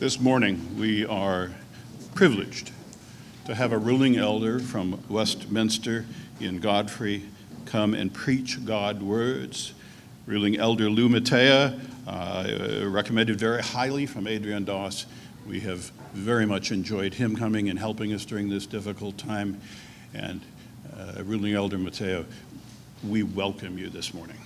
This morning, we are privileged to have a ruling elder from Westminster in Godfrey come and preach God words. Ruling Elder Lou Matea, uh, recommended very highly from Adrian Doss. We have very much enjoyed him coming and helping us during this difficult time. And uh, Ruling Elder Mateo, we welcome you this morning.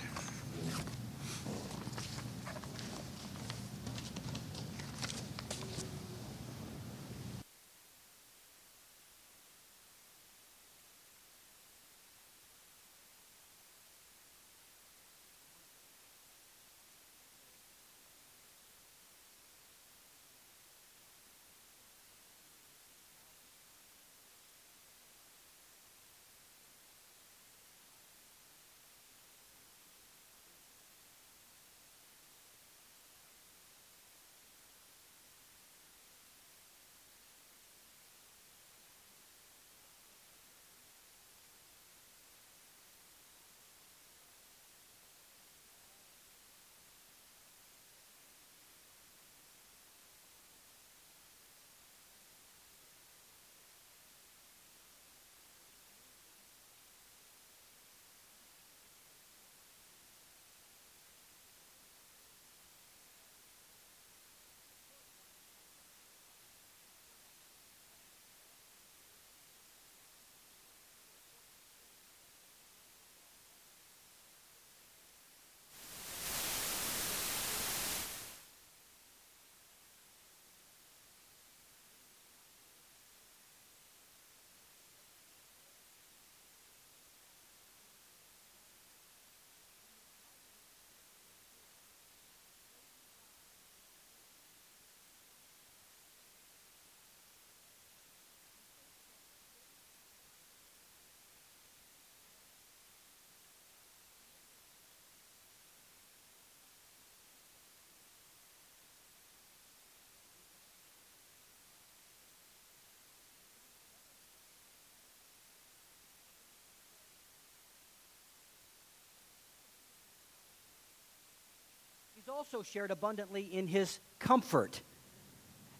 Also shared abundantly in his comfort.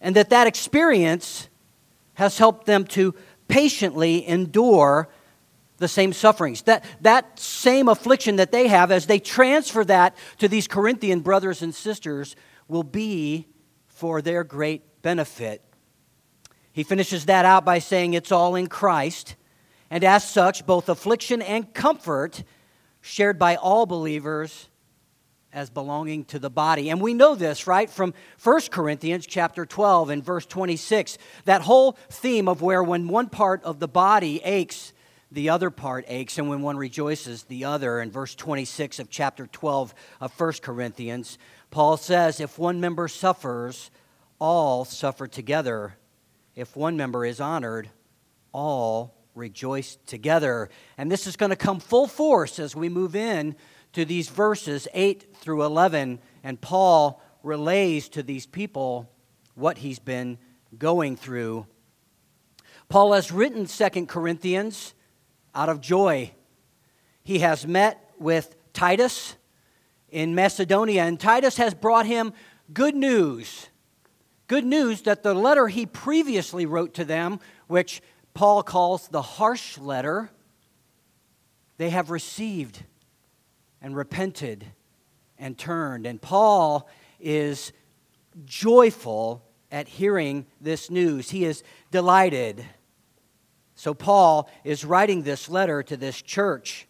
And that that experience has helped them to patiently endure the same sufferings. That, that same affliction that they have, as they transfer that to these Corinthian brothers and sisters, will be for their great benefit. He finishes that out by saying it's all in Christ, and as such, both affliction and comfort shared by all believers as belonging to the body. And we know this, right, from 1 Corinthians chapter 12 and verse 26. That whole theme of where when one part of the body aches, the other part aches, and when one rejoices, the other. In verse 26 of chapter 12 of 1 Corinthians, Paul says, If one member suffers, all suffer together. If one member is honored, all rejoice together. And this is going to come full force as we move in to these verses 8 through 11, and Paul relays to these people what he's been going through. Paul has written Second Corinthians out of joy. He has met with Titus in Macedonia, and Titus has brought him good news. Good news that the letter he previously wrote to them, which Paul calls the harsh letter, they have received and repented and turned. And Paul is joyful at hearing this news. He is delighted. So, Paul is writing this letter to this church,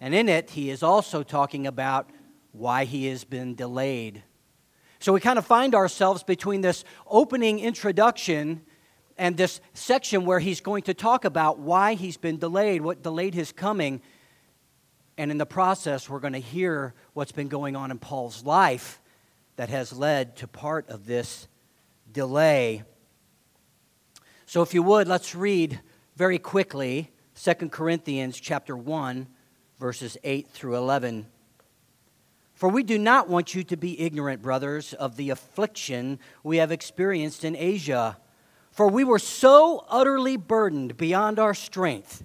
and in it, he is also talking about why he has been delayed. So, we kind of find ourselves between this opening introduction and this section where he's going to talk about why he's been delayed, what delayed his coming. And in the process, we're going to hear what's been going on in Paul's life that has led to part of this delay. So if you would, let's read very quickly 2 Corinthians chapter 1 verses 8 through 11. For we do not want you to be ignorant, brothers, of the affliction we have experienced in Asia. For we were so utterly burdened beyond our strength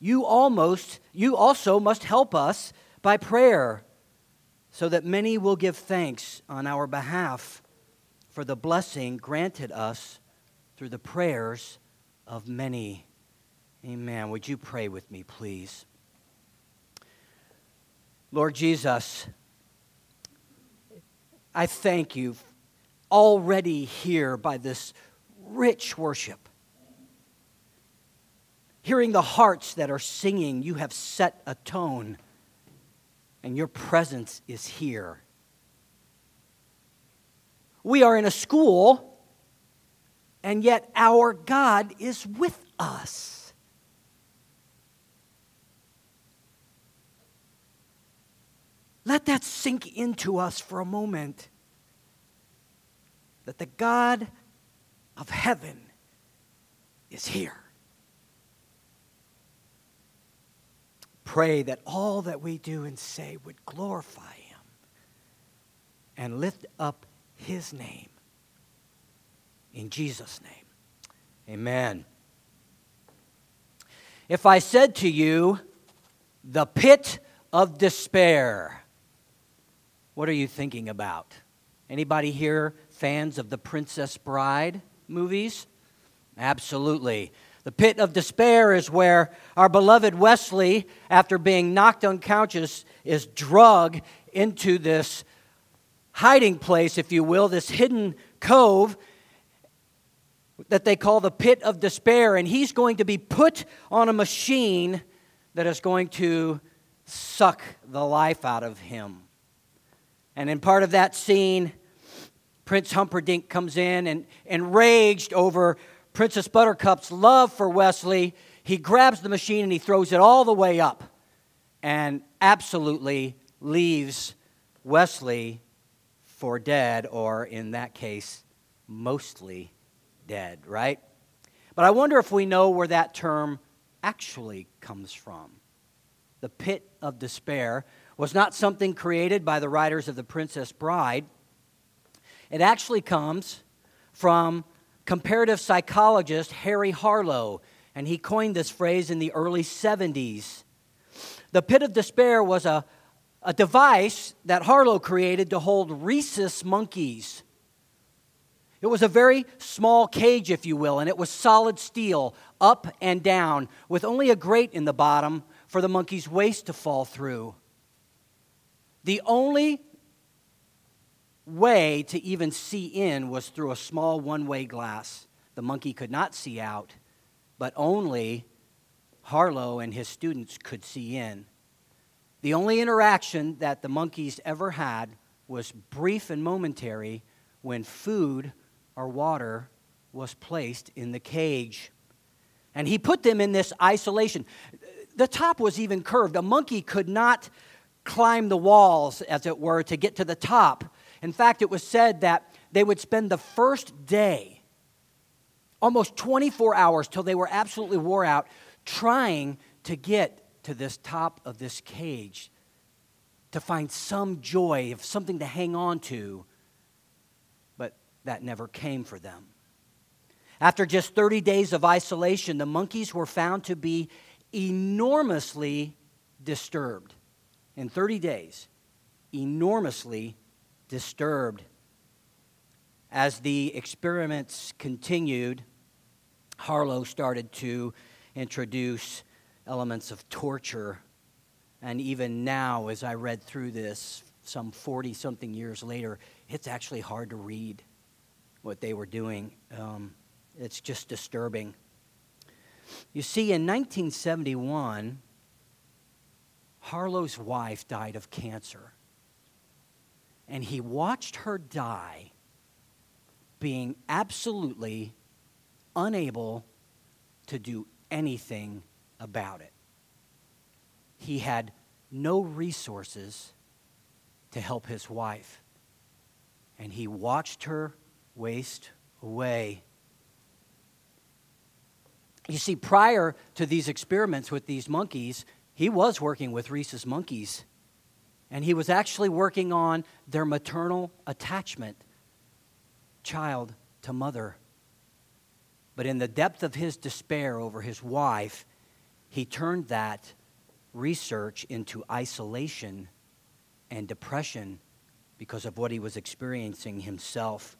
You almost, you also must help us by prayer, so that many will give thanks on our behalf for the blessing granted us through the prayers of many. Amen. Would you pray with me, please? Lord Jesus, I thank you already here by this rich worship. Hearing the hearts that are singing, you have set a tone, and your presence is here. We are in a school, and yet our God is with us. Let that sink into us for a moment. That the God of heaven is here. Pray that all that we do and say would glorify Him and lift up His name. In Jesus' name, amen. If I said to you, the pit of despair, what are you thinking about? Anybody here fans of the Princess Bride movies? Absolutely. The pit of despair is where our beloved Wesley, after being knocked unconscious, is drug into this hiding place, if you will, this hidden cove that they call the pit of despair. And he's going to be put on a machine that is going to suck the life out of him. And in part of that scene, Prince Humperdinck comes in and enraged over Princess Buttercup's love for Wesley, he grabs the machine and he throws it all the way up and absolutely leaves Wesley for dead, or in that case, mostly dead, right? But I wonder if we know where that term actually comes from. The pit of despair was not something created by the writers of The Princess Bride. It actually comes from comparative psychologist Harry Harlow, and he coined this phrase in the early 70s. The pit of despair was a, a device that Harlow created to hold rhesus monkeys. It was a very small cage, if you will, and it was solid steel, up and down, with only a grate in the bottom for the monkey's waist to fall through. The only way to even see in was through a small one way glass. The monkey could not see out, but only Harlow and his students could see in. The only interaction that the monkeys ever had was brief and momentary when food or water was placed in the cage. And he put them in this isolation. The top was even curved. A monkey could not climb the walls, as it were, to get to the top. In fact, it was said that they would spend the first day, almost 24 hours, till they were absolutely wore out, trying to get to this top of this cage to find some joy of something to hang on to. But that never came for them. After just 30 days of isolation, the monkeys were found to be enormously disturbed in 30 days, enormously disturbed. As the experiments continued, Harlow started to introduce elements of torture. And even now, as I read through this, some 40 something years later, it's actually hard to read what they were doing. Um, it's just disturbing. You see, in 1971, Harlow's wife died of cancer. And he watched her die being absolutely unable to do anything about it. He had no resources to help his wife. And he watched her waste away. You see, prior to these experiments with these monkeys, he was working with rhesus monkeys. And he was actually working on their maternal attachment, child to mother. But in the depth of his despair over his wife, he turned that research into isolation and depression because of what he was experiencing himself.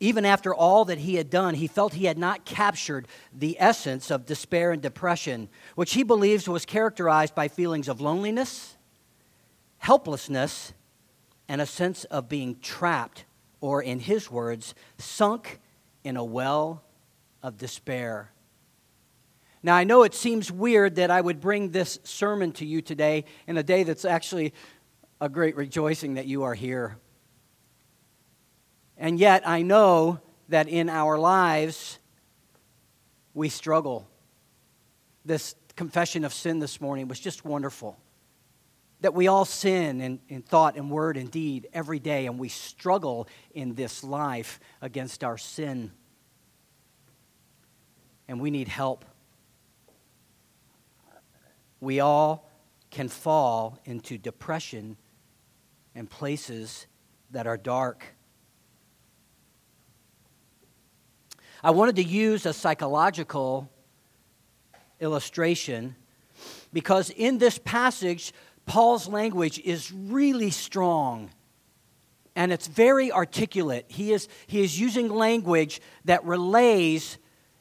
Even after all that he had done, he felt he had not captured the essence of despair and depression, which he believes was characterized by feelings of loneliness, helplessness, and a sense of being trapped, or in his words, sunk in a well of despair. Now, I know it seems weird that I would bring this sermon to you today in a day that's actually a great rejoicing that you are here. And yet, I know that in our lives, we struggle. This confession of sin this morning was just wonderful. That we all sin in, in thought and word and deed every day, and we struggle in this life against our sin. And we need help we all can fall into depression and places that are dark. I wanted to use a psychological illustration because in this passage, Paul's language is really strong and it's very articulate. He is, he is using language that relays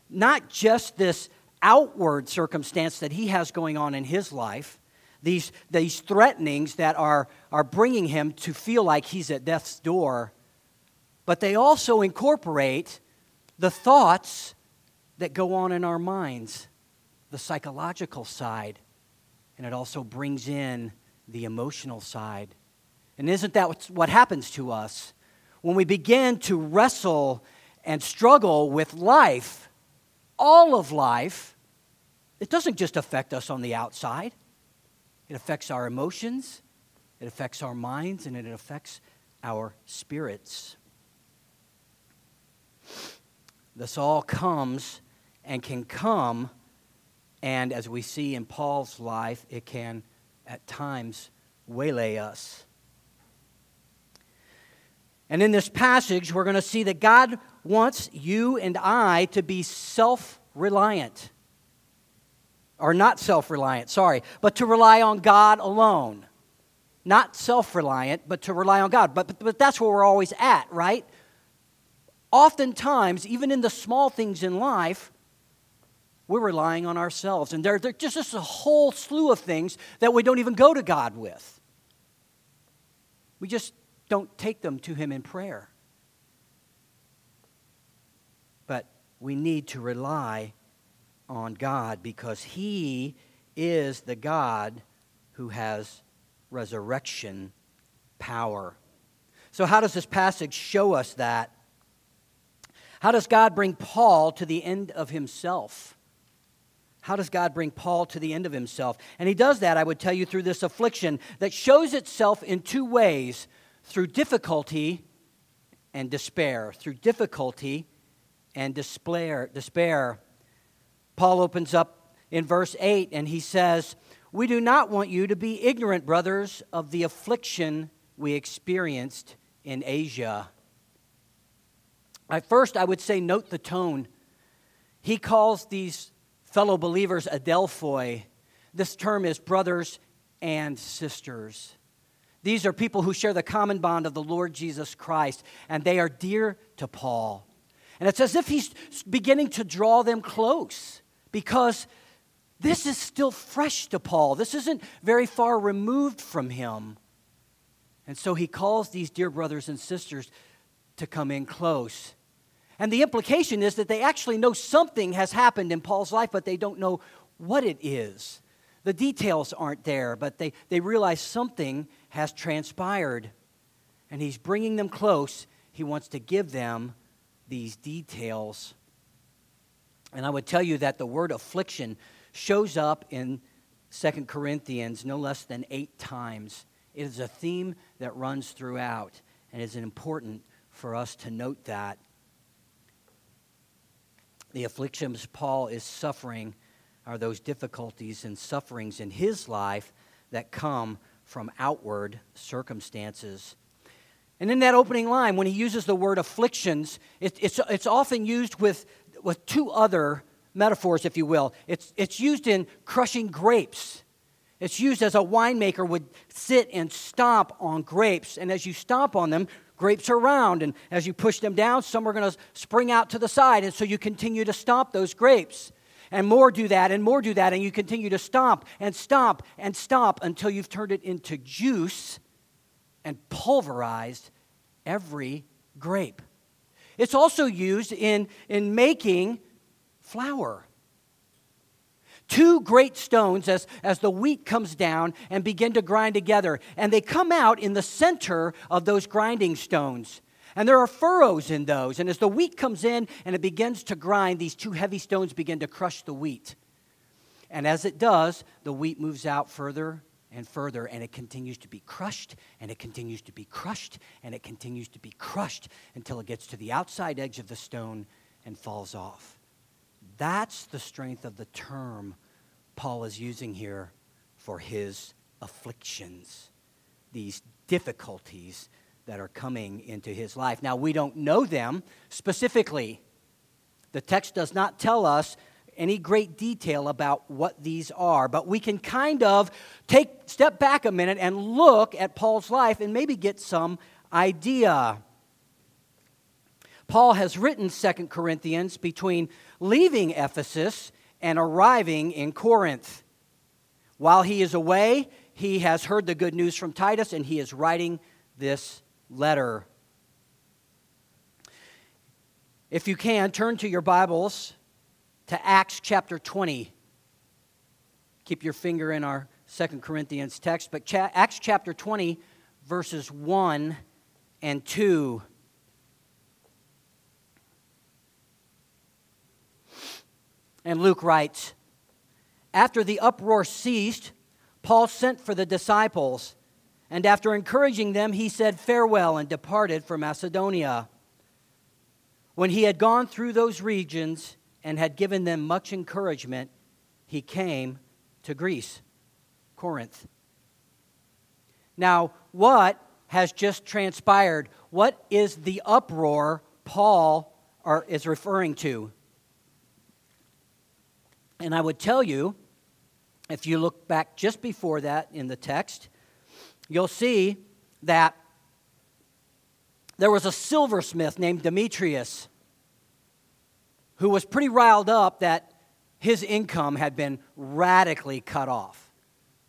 not just this outward circumstance that he has going on in his life, these, these threatenings that are, are bringing him to feel like he's at death's door, but they also incorporate the thoughts that go on in our minds, the psychological side, and it also brings in the emotional side. And isn't that what happens to us? When we begin to wrestle and struggle with life, all of life, it doesn't just affect us on the outside, it affects our emotions, it affects our minds, and it affects our spirits. This all comes and can come, and as we see in Paul's life, it can at times waylay us. And in this passage, we're going to see that God wants you and I to be self reliant or not self reliant, sorry, but to rely on God alone. Not self reliant, but to rely on God. But, but, but that's where we're always at, right? Oftentimes, even in the small things in life, we're relying on ourselves. And there's there just, just a whole slew of things that we don't even go to God with. We just don't take them to Him in prayer. But we need to rely on God because He is the God who has resurrection power. So, how does this passage show us that? How does God bring Paul to the end of himself? How does God bring Paul to the end of himself? And he does that, I would tell you, through this affliction that shows itself in two ways through difficulty and despair. Through difficulty and despair. despair. Paul opens up in verse 8 and he says, We do not want you to be ignorant, brothers, of the affliction we experienced in Asia. At first, I would say, note the tone. He calls these fellow believers adelphoi. This term is brothers and sisters. These are people who share the common bond of the Lord Jesus Christ, and they are dear to Paul. And it's as if he's beginning to draw them close because this is still fresh to Paul. This isn't very far removed from him. And so he calls these dear brothers and sisters to come in close. And the implication is that they actually know something has happened in Paul's life, but they don't know what it is. The details aren't there, but they, they realize something has transpired. And he's bringing them close. He wants to give them these details. And I would tell you that the word affliction shows up in 2 Corinthians no less than eight times. It is a theme that runs throughout, and it is important for us to note that. The afflictions Paul is suffering are those difficulties and sufferings in his life that come from outward circumstances. And in that opening line, when he uses the word afflictions, it, it's, it's often used with, with two other metaphors, if you will. It's, it's used in crushing grapes. It's used as a winemaker would sit and stomp on grapes. And as you stomp on them, grapes are round. And as you push them down, some are going to spring out to the side. And so you continue to stomp those grapes. And more do that, and more do that. And you continue to stomp and stomp and stomp until you've turned it into juice and pulverized every grape. It's also used in, in making flour. Two great stones as, as the wheat comes down and begin to grind together. And they come out in the center of those grinding stones. And there are furrows in those. And as the wheat comes in and it begins to grind, these two heavy stones begin to crush the wheat. And as it does, the wheat moves out further and further, and it continues to be crushed, and it continues to be crushed, and it continues to be crushed until it gets to the outside edge of the stone and falls off. That's the strength of the term Paul is using here for his afflictions, these difficulties that are coming into his life. Now, we don't know them specifically. The text does not tell us any great detail about what these are, but we can kind of take step back a minute and look at Paul's life and maybe get some idea. Paul has written Second Corinthians between leaving Ephesus and arriving in Corinth. While he is away, he has heard the good news from Titus and he is writing this letter. If you can, turn to your Bibles to Acts chapter 20. Keep your finger in our Second Corinthians text, but Acts chapter 20, verses 1 and 2. And Luke writes After the uproar ceased, Paul sent for the disciples, and after encouraging them, he said farewell and departed for Macedonia. When he had gone through those regions and had given them much encouragement, he came to Greece, Corinth. Now, what has just transpired? What is the uproar Paul are, is referring to? And I would tell you, if you look back just before that in the text, you'll see that there was a silversmith named Demetrius who was pretty riled up that his income had been radically cut off,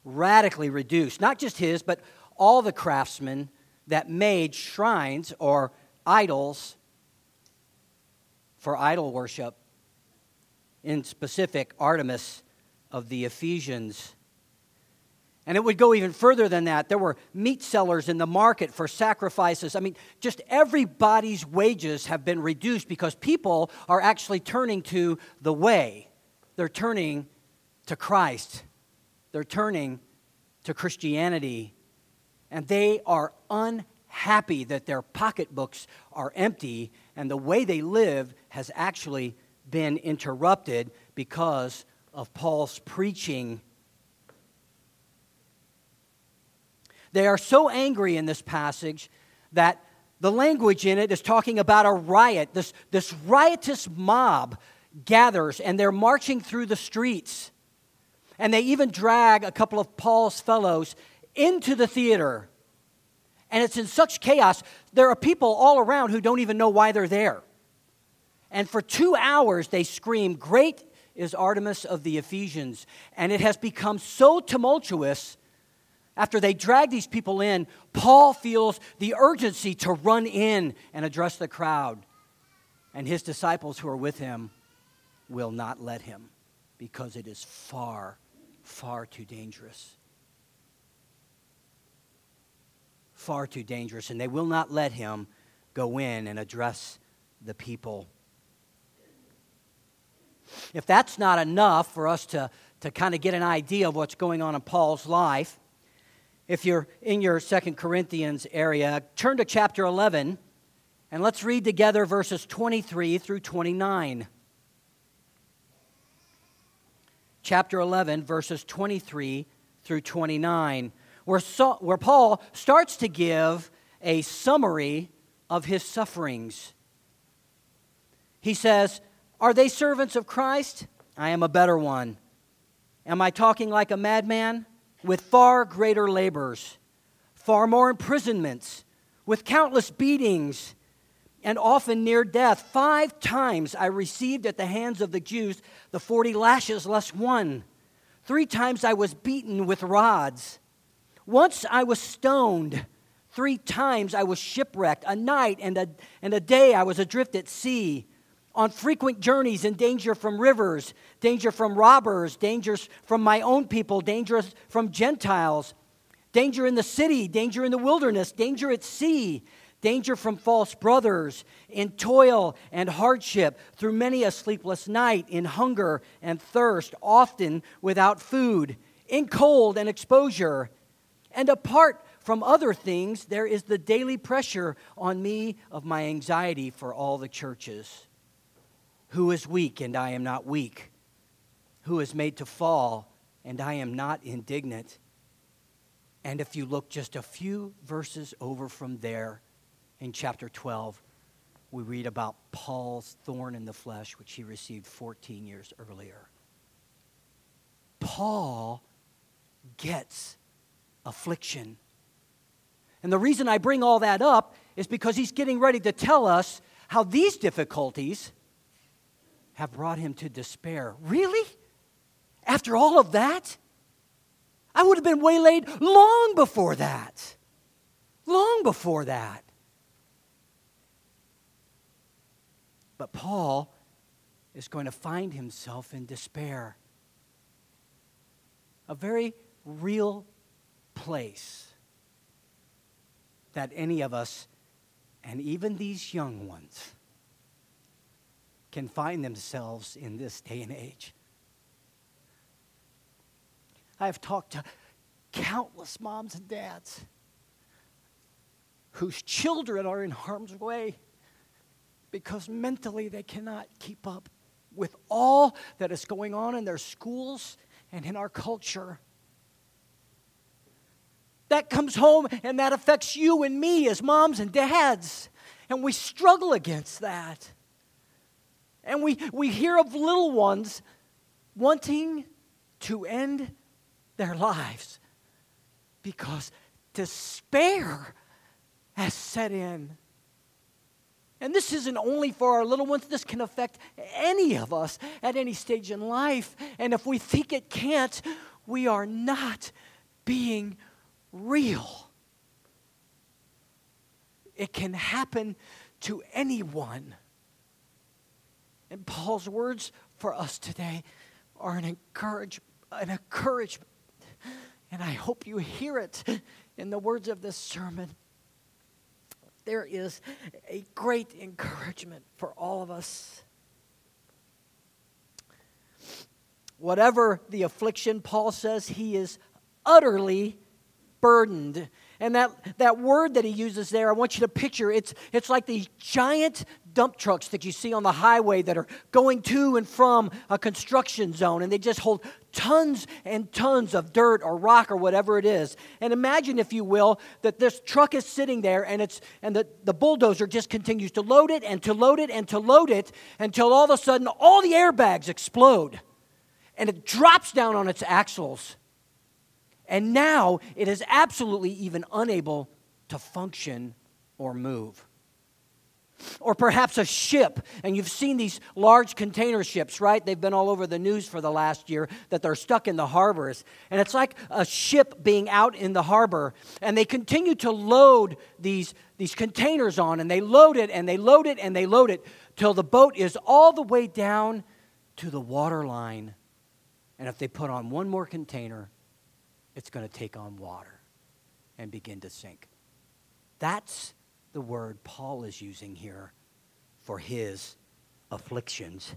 radically reduced. Not just his, but all the craftsmen that made shrines or idols for idol worship in specific Artemis of the Ephesians. And it would go even further than that. There were meat sellers in the market for sacrifices. I mean, just everybody's wages have been reduced because people are actually turning to the way. They're turning to Christ. They're turning to Christianity. And they are unhappy that their pocketbooks are empty and the way they live has actually been interrupted because of Paul's preaching. They are so angry in this passage that the language in it is talking about a riot. This, this riotous mob gathers and they're marching through the streets. And they even drag a couple of Paul's fellows into the theater. And it's in such chaos, there are people all around who don't even know why they're there. And for two hours, they scream, Great is Artemis of the Ephesians. And it has become so tumultuous. After they drag these people in, Paul feels the urgency to run in and address the crowd. And his disciples who are with him will not let him because it is far, far too dangerous. Far too dangerous. And they will not let him go in and address the people. If that's not enough for us to, to kind of get an idea of what's going on in Paul's life, if you're in your Second Corinthians area, turn to chapter 11 and let's read together verses 23 through 29. chapter 11, verses 23 through 29, where, so, where Paul starts to give a summary of his sufferings. He says, Are they servants of Christ? I am a better one. Am I talking like a madman? With far greater labors, far more imprisonments, with countless beatings, and often near death. Five times I received at the hands of the Jews the forty lashes less one. Three times I was beaten with rods. Once I was stoned. Three times I was shipwrecked. A night and a, and a day I was adrift at sea on frequent journeys in danger from rivers, danger from robbers, dangers from my own people, dangers from Gentiles, danger in the city, danger in the wilderness, danger at sea, danger from false brothers, in toil and hardship, through many a sleepless night, in hunger and thirst, often without food, in cold and exposure. And apart from other things, there is the daily pressure on me of my anxiety for all the churches. Who is weak and I am not weak? Who is made to fall and I am not indignant? And if you look just a few verses over from there in chapter 12, we read about Paul's thorn in the flesh, which he received 14 years earlier. Paul gets affliction. And the reason I bring all that up is because he's getting ready to tell us how these difficulties have brought him to despair. Really? After all of that? I would have been waylaid long before that. Long before that. But Paul is going to find himself in despair. A very real place that any of us, and even these young ones, can find themselves in this day and age. I've talked to countless moms and dads whose children are in harm's way because mentally they cannot keep up with all that is going on in their schools and in our culture. That comes home and that affects you and me as moms and dads. And we struggle against that. And we, we hear of little ones wanting to end their lives because despair has set in. And this isn't only for our little ones, this can affect any of us at any stage in life. And if we think it can't, we are not being real. It can happen to anyone. And Paul's words for us today are an, encourage, an encouragement. And I hope you hear it in the words of this sermon. There is a great encouragement for all of us. Whatever the affliction, Paul says he is utterly burdened. And that, that word that he uses there, I want you to picture it's, it's like these giant dump trucks that you see on the highway that are going to and from a construction zone, and they just hold tons and tons of dirt or rock or whatever it is. And imagine, if you will, that this truck is sitting there and it's and the, the bulldozer just continues to load it and to load it and to load it until all of a sudden all the airbags explode and it drops down on its axles. And now it is absolutely even unable to function or move or perhaps a ship. And you've seen these large container ships, right? They've been all over the news for the last year that they're stuck in the harbors. And it's like a ship being out in the harbor. And they continue to load these, these containers on, and they load it, and they load it, and they load it till the boat is all the way down to the water line. And if they put on one more container, it's going to take on water and begin to sink. That's the word Paul is using here for his afflictions.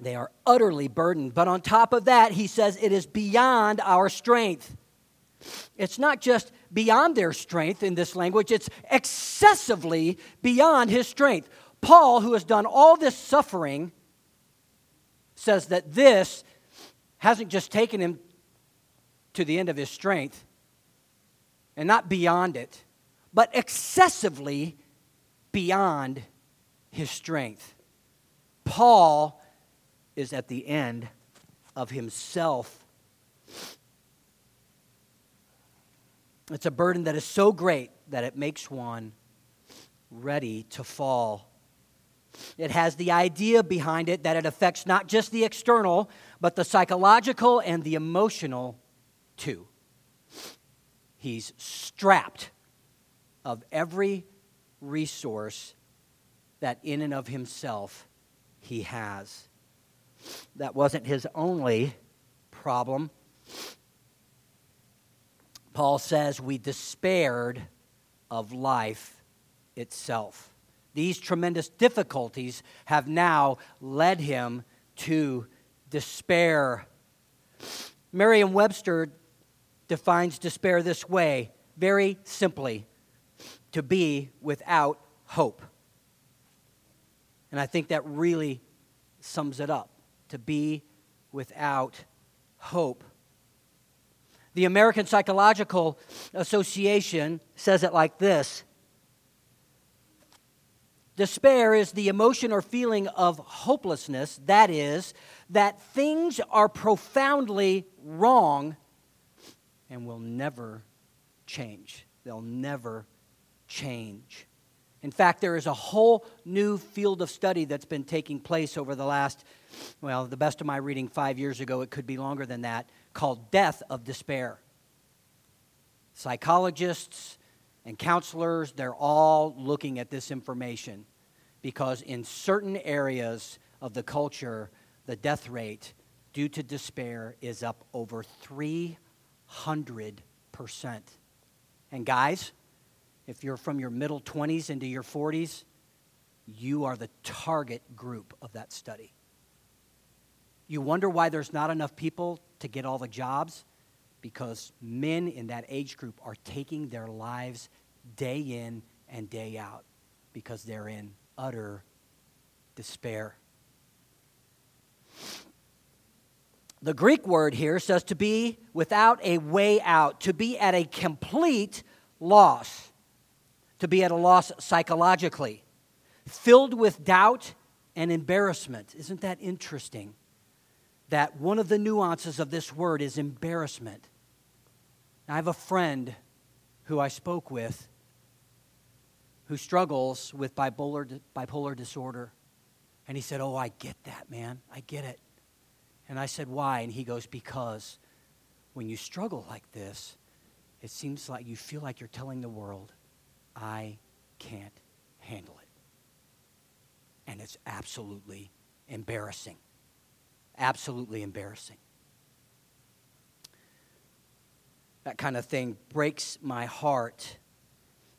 They are utterly burdened. But on top of that, he says it is beyond our strength. It's not just beyond their strength in this language, it's excessively beyond his strength. Paul, who has done all this suffering, says that this hasn't just taken him to the end of his strength and not beyond it, but excessively beyond his strength. Paul is at the end of himself. It's a burden that is so great that it makes one ready to fall. It has the idea behind it that it affects not just the external, but the psychological and the emotional too. He's strapped of every resource that in and of himself he has. That wasn't his only problem. Paul says we despaired of life itself. These tremendous difficulties have now led him to despair. Merriam Webster defines despair this way very simply to be without hope. And I think that really sums it up to be without hope. The American Psychological Association says it like this Despair is the emotion or feeling of hopelessness, that is, that things are profoundly wrong and will never change. They'll never change. In fact, there is a whole new field of study that's been taking place over the last, well, the best of my reading five years ago, it could be longer than that, called Death of Despair. Psychologists and counselors, they're all looking at this information because in certain areas of the culture, the death rate due to despair is up over 300%. And guys, if you're from your middle 20s into your 40s, you are the target group of that study. You wonder why there's not enough people to get all the jobs? Because men in that age group are taking their lives day in and day out because they're in utter despair. The Greek word here says to be without a way out, to be at a complete loss to be at a loss psychologically, filled with doubt and embarrassment. Isn't that interesting? That one of the nuances of this word is embarrassment. I have a friend who I spoke with who struggles with bipolar, bipolar disorder. And he said, Oh, I get that, man. I get it. And I said, Why? And he goes, Because when you struggle like this, it seems like you feel like you're telling the world, I can't handle it. And it's absolutely embarrassing. Absolutely embarrassing. That kind of thing breaks my heart.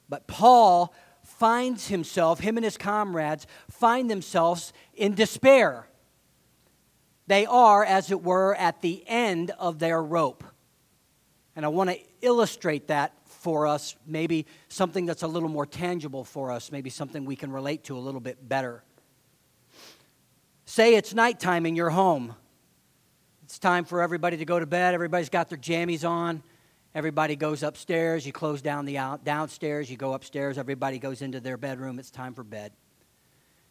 But Paul finds himself, him and his comrades find themselves in despair. They are, as it were, at the end of their rope. And I want to illustrate that for us, maybe something that's a little more tangible for us, maybe something we can relate to a little bit better. Say it's nighttime in your home. It's time for everybody to go to bed. Everybody's got their jammies on. Everybody goes upstairs. You close down the out, downstairs. You go upstairs. Everybody goes into their bedroom. It's time for bed.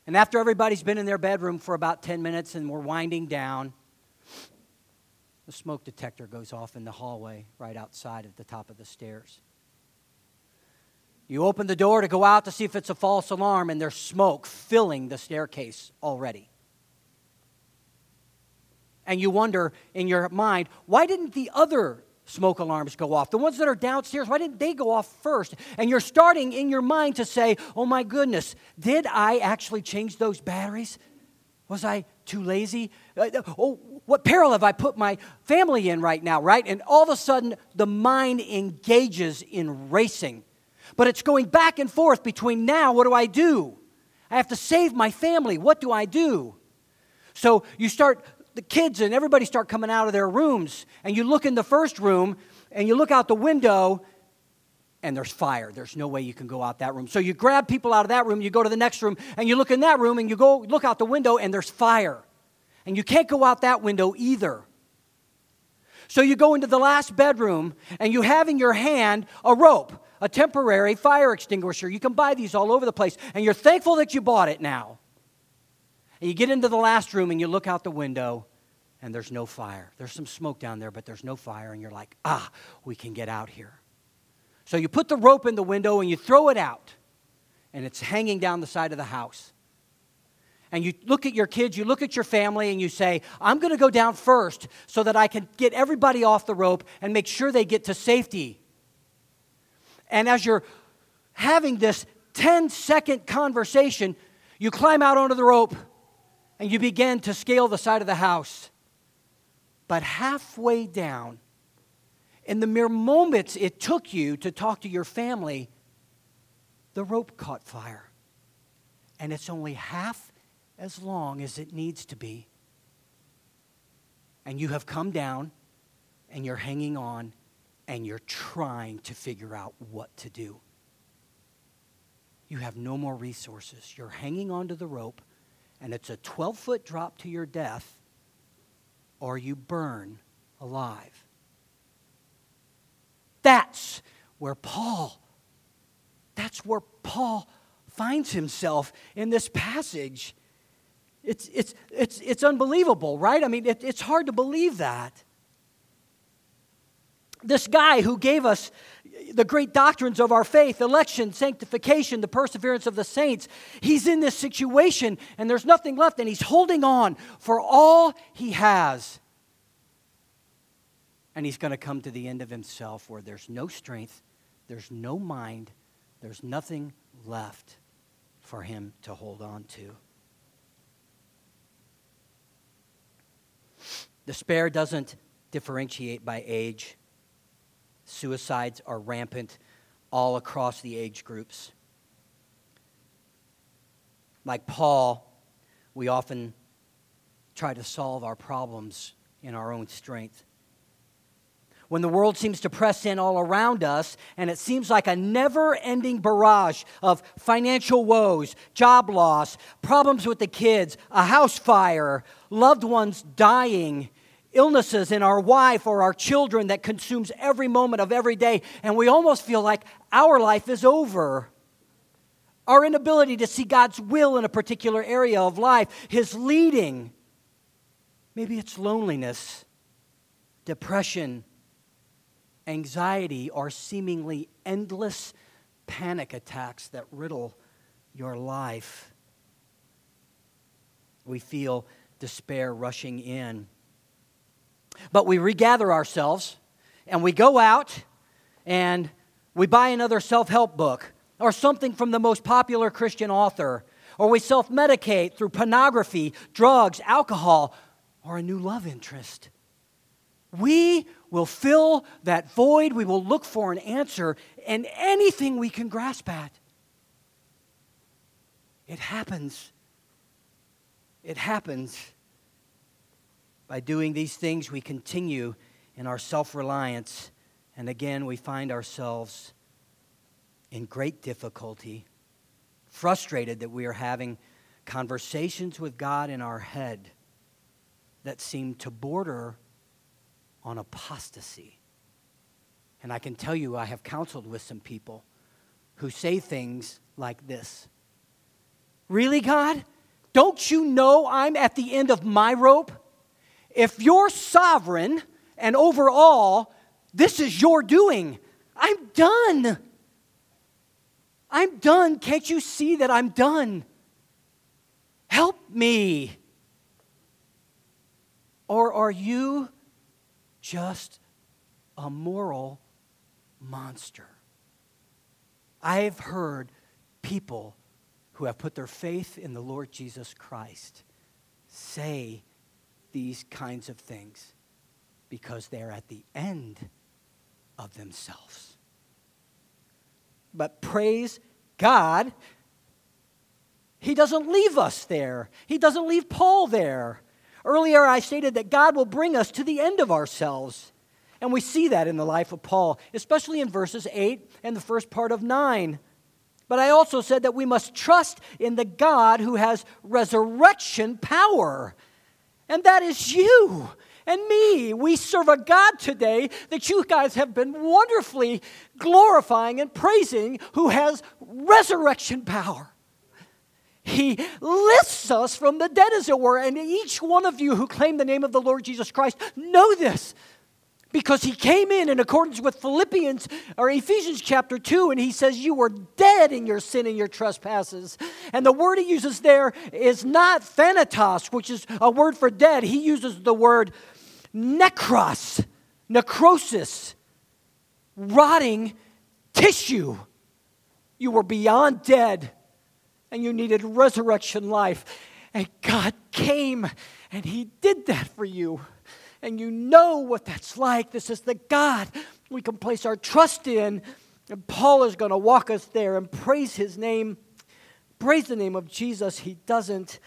And after everybody's been in their bedroom for about 10 minutes and we're winding down, the smoke detector goes off in the hallway right outside at the top of the stairs. You open the door to go out to see if it's a false alarm, and there's smoke filling the staircase already. And you wonder in your mind, why didn't the other smoke alarms go off? The ones that are downstairs, why didn't they go off first? And you're starting in your mind to say, oh my goodness, did I actually change those batteries? Was I too lazy? Uh, oh, what peril have I put my family in right now, right? And all of a sudden, the mind engages in racing but it's going back and forth between now, what do I do? I have to save my family. What do I do? So you start, the kids and everybody start coming out of their rooms, and you look in the first room, and you look out the window, and there's fire. There's no way you can go out that room. So you grab people out of that room, you go to the next room, and you look in that room, and you go look out the window, and there's fire. and you can't go out that window either. So you go into the last bedroom and you have in your hand a rope, a temporary fire extinguisher. You can buy these all over the place, and you're thankful that you bought it now. And you get into the last room and you look out the window and there's no fire. There's some smoke down there, but there's no fire, and you're like, ah, we can get out here. So you put the rope in the window and you throw it out, and it's hanging down the side of the house. And you look at your kids, you look at your family, and you say, I'm going to go down first so that I can get everybody off the rope and make sure they get to safety. And as you're having this 10 second conversation, you climb out onto the rope and you begin to scale the side of the house. But halfway down, in the mere moments it took you to talk to your family, the rope caught fire. And it's only half as long as it needs to be. And you have come down and you're hanging on and you're trying to figure out what to do. You have no more resources. You're hanging onto the rope and it's a 12 foot drop to your death, or you burn alive. That's where Paul, that's where Paul finds himself in this passage. It's, it's, it's, it's unbelievable, right? I mean, it, it's hard to believe that. This guy who gave us the great doctrines of our faith election, sanctification, the perseverance of the saints. He's in this situation and there's nothing left, and he's holding on for all he has. And he's going to come to the end of himself where there's no strength, there's no mind, there's nothing left for him to hold on to. Despair doesn't differentiate by age. Suicides are rampant all across the age groups. Like Paul, we often try to solve our problems in our own strength. When the world seems to press in all around us, and it seems like a never ending barrage of financial woes, job loss, problems with the kids, a house fire, loved ones dying, illnesses in our wife or our children that consumes every moment of every day, and we almost feel like our life is over. Our inability to see God's will in a particular area of life, His leading. Maybe it's loneliness, depression, anxiety, or seemingly endless panic attacks that riddle your life. We feel despair rushing in. But we regather ourselves and we go out and we buy another self help book or something from the most popular Christian author, or we self medicate through pornography, drugs, alcohol, or a new love interest. We will fill that void. We will look for an answer in anything we can grasp at. It happens. It happens. By doing these things, we continue in our self reliance, and again, we find ourselves in great difficulty, frustrated that we are having conversations with God in our head that seem to border on apostasy. And I can tell you, I have counseled with some people who say things like this Really, God? Don't you know I'm at the end of my rope? If you're sovereign and over all, this is your doing. I'm done. I'm done. Can't you see that I'm done? Help me. Or are you just a moral monster? I've heard people who have put their faith in the Lord Jesus Christ say these kinds of things because they're at the end of themselves. But praise God, He doesn't leave us there. He doesn't leave Paul there. Earlier, I stated that God will bring us to the end of ourselves. And we see that in the life of Paul, especially in verses 8 and the first part of 9. But I also said that we must trust in the God who has resurrection power. And that is you and me. We serve a God today that you guys have been wonderfully glorifying and praising who has resurrection power. He lifts us from the dead, as it were. And each one of you who claim the name of the Lord Jesus Christ know this because he came in in accordance with Philippians or Ephesians chapter 2 and he says you were dead in your sin and your trespasses. And the word he uses there is not thanatos, which is a word for dead. He uses the word necros, necrosis, rotting tissue. You were beyond dead and you needed resurrection life. And God came and he did that for you and you know what that's like. This is the God we can place our trust in. And Paul is going to walk us there and praise his name. Praise the name of Jesus. He doesn't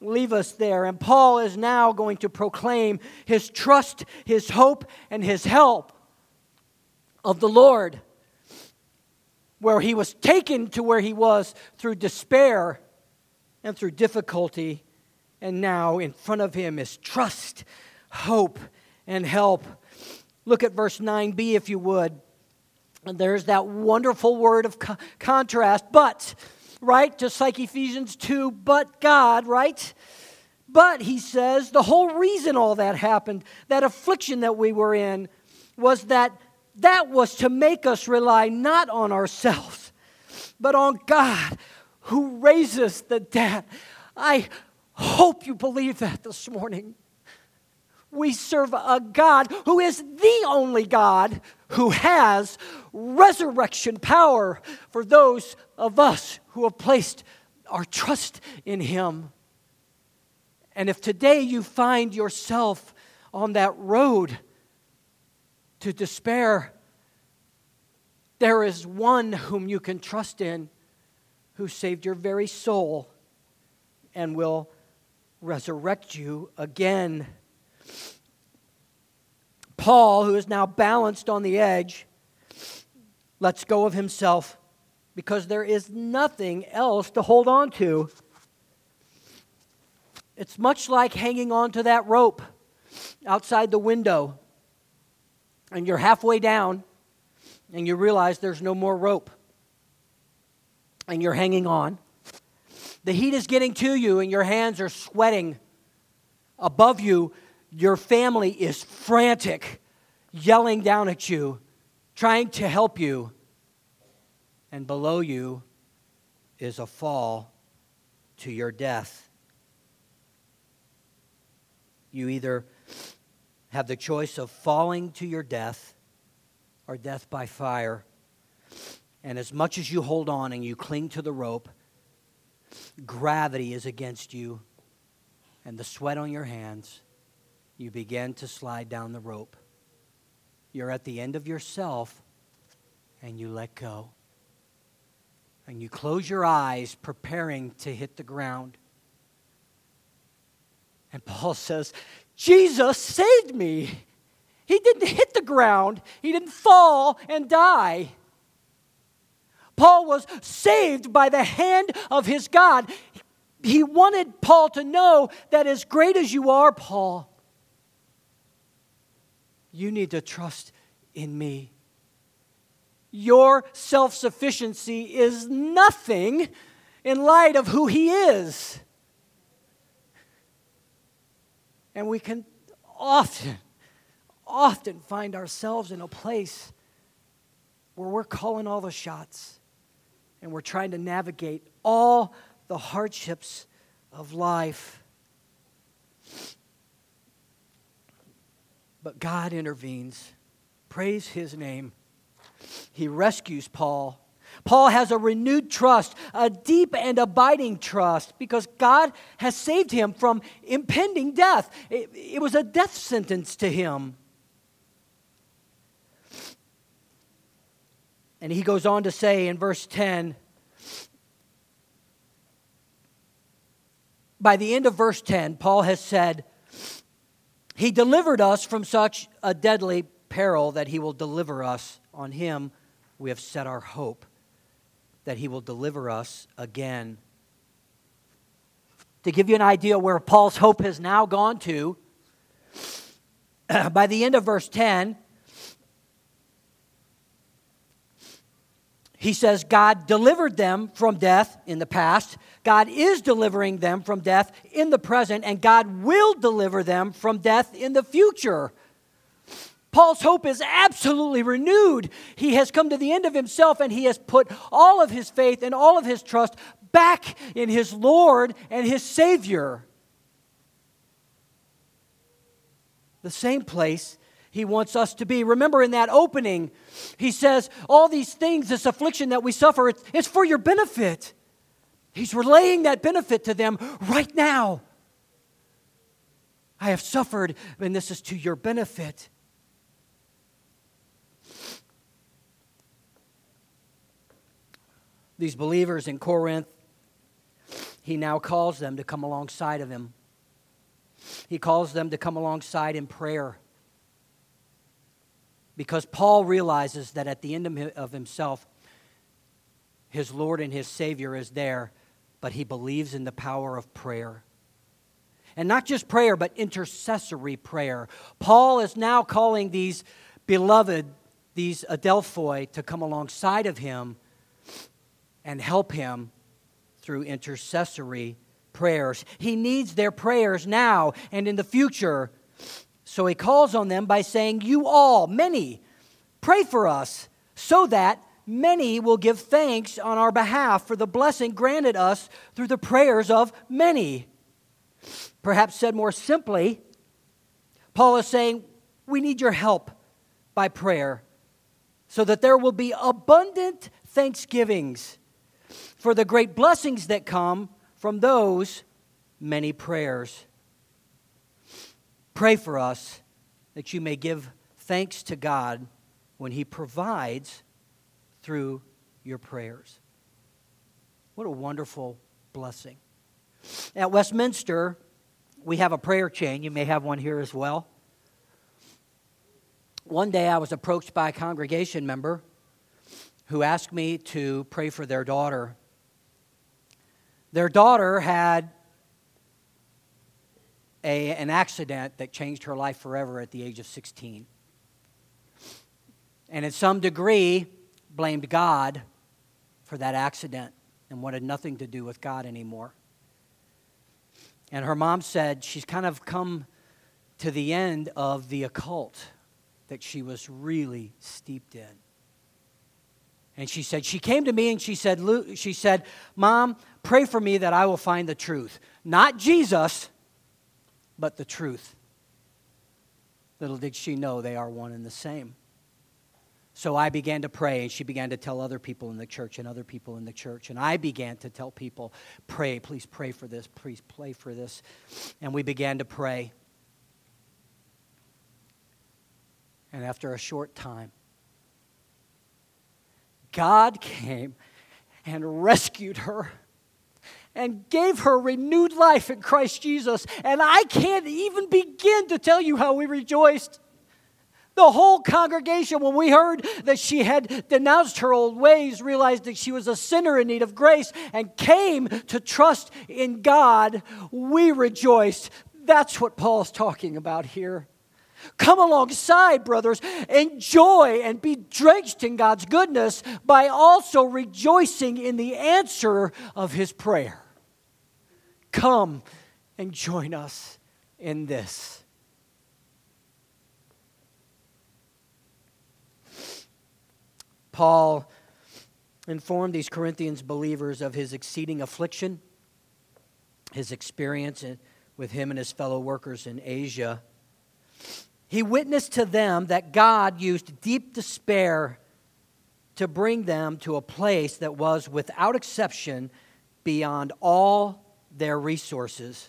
leave us there. And Paul is now going to proclaim his trust, his hope, and his help of the Lord. Where he was taken to where he was through despair and through difficulty. And now in front of him is trust hope and help. Look at verse 9b, if you would. And there's that wonderful word of co- contrast, but, right? Just like Ephesians 2, but God, right? But, he says, the whole reason all that happened, that affliction that we were in, was that that was to make us rely not on ourselves, but on God who raises the dead. I hope you believe that this morning. We serve a God who is the only God who has resurrection power for those of us who have placed our trust in Him. And if today you find yourself on that road to despair, there is one whom you can trust in who saved your very soul and will resurrect you again. Paul, who is now balanced on the edge, lets go of himself because there is nothing else to hold on to. It's much like hanging on to that rope outside the window, and you're halfway down, and you realize there's no more rope, and you're hanging on. The heat is getting to you, and your hands are sweating. Above you, your family is frantic, yelling down at you, trying to help you. And below you is a fall to your death. You either have the choice of falling to your death or death by fire. And as much as you hold on and you cling to the rope, gravity is against you and the sweat on your hands you begin to slide down the rope. You're at the end of yourself and you let go. And you close your eyes, preparing to hit the ground. And Paul says, Jesus saved me. He didn't hit the ground, he didn't fall and die. Paul was saved by the hand of his God. He wanted Paul to know that as great as you are, Paul, you need to trust in me. Your self sufficiency is nothing in light of who He is. And we can often, often find ourselves in a place where we're calling all the shots and we're trying to navigate all the hardships of life. But God intervenes. Praise his name. He rescues Paul. Paul has a renewed trust, a deep and abiding trust, because God has saved him from impending death. It, it, was a death sentence to him. And he goes on to say in verse 10 by the end of verse 10, Paul has said, he delivered us from such a deadly peril that He will deliver us. On Him we have set our hope that He will deliver us again. to give you an idea where Paul's hope has now gone to, by the end of verse 10, he says, God delivered them from death in the past. God is delivering them from death in the present, and God will deliver them from death in the future. Paul's hope is absolutely renewed. He has come to the end of himself and he has put all of his faith and all of his trust back in his Lord and his Savior. The same place he wants us to be. Remember in that opening, he says, All these things, this affliction that we suffer, it's, it's for your benefit. He's relaying that benefit to them right now. I have suffered, and this is to your benefit. These believers in Corinth, he now calls them to come alongside of him. He calls them to come alongside in prayer. Because Paul realizes that at the end of himself, his Lord and his Savior is there, but he believes in the power of prayer. And not just prayer, but intercessory prayer. Paul is now calling these beloved, these Adelphoi, to come alongside of him and help him through intercessory prayers. He needs their prayers now and in the future so he calls on them by saying, You all, many, pray for us, so that many will give thanks on our behalf for the blessing granted us through the prayers of many. Perhaps said more simply, Paul is saying, We need your help by prayer so that there will be abundant thanksgivings for the great blessings that come from those many prayers. Pray for us that you may give thanks to God when He provides through your prayers. What a wonderful blessing. At Westminster, we have a prayer chain. You may have one here as well. One day I was approached by a congregation member who asked me to pray for their daughter. Their daughter had a, an accident that changed her life forever at the age of 16. And in some degree, blamed God for that accident and wanted nothing to do with God anymore. And her mom said she's kind of come to the end of the occult that she was really steeped in. And she said, she came to me and she said, she said, Mom, pray for me that I will find the truth. Not Jesus, but the truth. Little did she know they are one and the same. So I began to pray, and she began to tell other people in the church and other people in the church. And I began to tell people, pray, please pray for this, please pray for this. And we began to pray. And after a short time, God came and rescued her and gave her renewed life in Christ Jesus. And I can't even begin to tell you how we rejoiced. The whole congregation, when we heard that she had denounced her old ways, realized that she was a sinner in need of grace, and came to trust in God, we rejoiced. That's what Paul's talking about here. Come alongside, brothers. Enjoy and be drenched in God's goodness by also rejoicing in the answer of his prayer. Come and join us in this. Paul informed these Corinthians believers of his exceeding affliction, his experience with him and his fellow workers in Asia. He witnessed to them that God used deep despair to bring them to a place that was, without exception, beyond all their resources.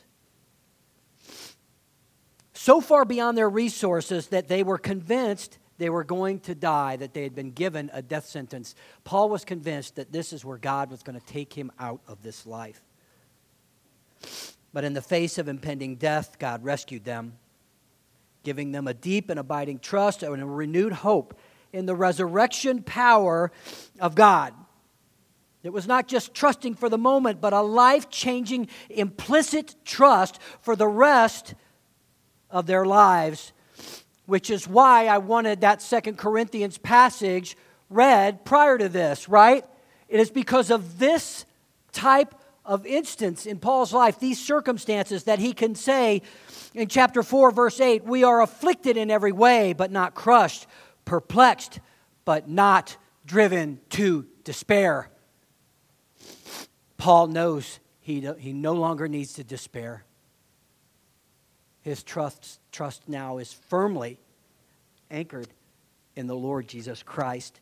So far beyond their resources that they were convinced they were going to die, that they had been given a death sentence. Paul was convinced that this is where God was going to take him out of this life. But in the face of impending death, God rescued them, giving them a deep and abiding trust and a renewed hope in the resurrection power of God. It was not just trusting for the moment, but a life changing, implicit trust for the rest of their lives, which is why I wanted that Second Corinthians passage read prior to this, right? It is because of this type of instance in Paul's life, these circumstances, that he can say in chapter 4, verse 8, We are afflicted in every way, but not crushed, perplexed, but not driven to despair. Paul knows he, he no longer needs to despair. His trust, trust now is firmly anchored in the Lord Jesus Christ.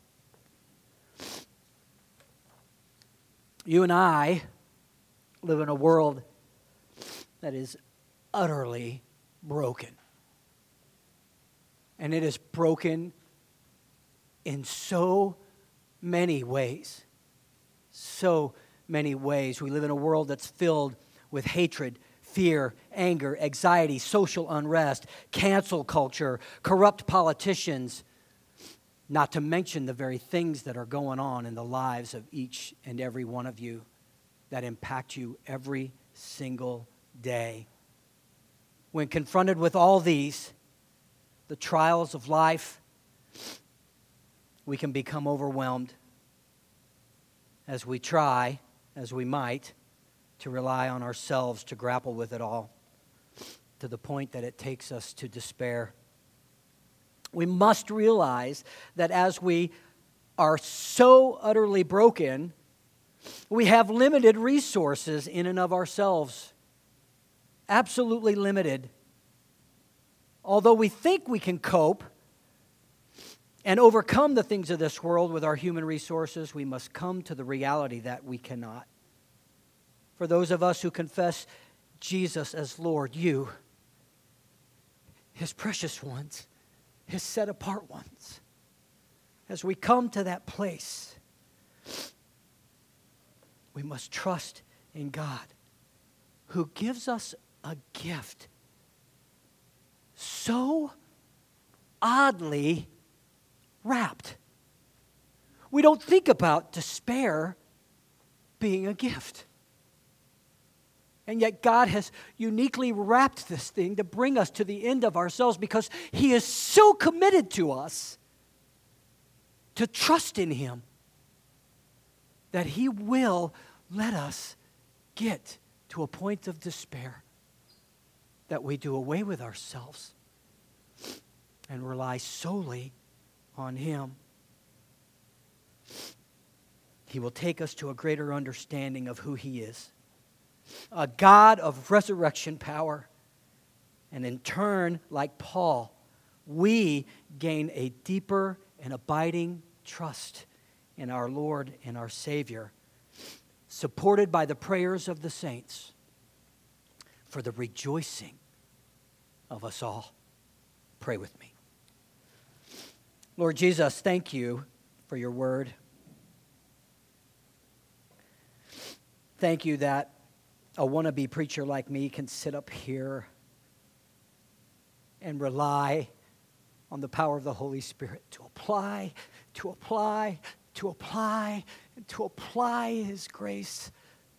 You and I live in a world that is utterly broken. And it is broken in so many ways. So many ways. We live in a world that's filled with hatred, fear, anger, anxiety, social unrest, cancel culture, corrupt politicians, not to mention the very things that are going on in the lives of each and every one of you that impact you every single day. When confronted with all these, the trials of life, we can become overwhelmed as we try as we might, to rely on ourselves to grapple with it all to the point that it takes us to despair. We must realize that as we are so utterly broken, we have limited resources in and of ourselves. Absolutely limited. Although we think we can cope and overcome the things of this world with our human resources, we must come to the reality that we cannot. For those of us who confess Jesus as Lord, you, His precious ones, His set apart ones, as we come to that place, we must trust in God who gives us a gift so oddly wrapped. We don't think about despair being a gift. And yet, God has uniquely wrapped this thing to bring us to the end of ourselves because He is so committed to us to trust in Him that He will let us get to a point of despair that we do away with ourselves and rely solely on Him. He will take us to a greater understanding of who He is a God of resurrection power. And in turn, like Paul, we gain a deeper and abiding trust in our Lord and our Savior, supported by the prayers of the saints for the rejoicing of us all. Pray with me. Lord Jesus, thank you for your word. Thank you that a wannabe preacher like me can sit up here and rely on the power of the Holy Spirit to apply, to apply, to apply, and to apply His grace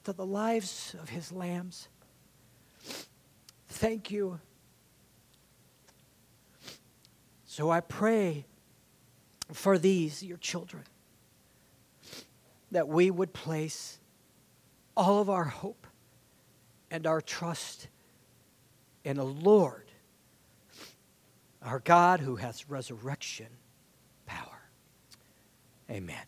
to the lives of His lambs. Thank you. So I pray for these, your children, that we would place all of our hope and our trust in a Lord, our God who has resurrection power. Amen.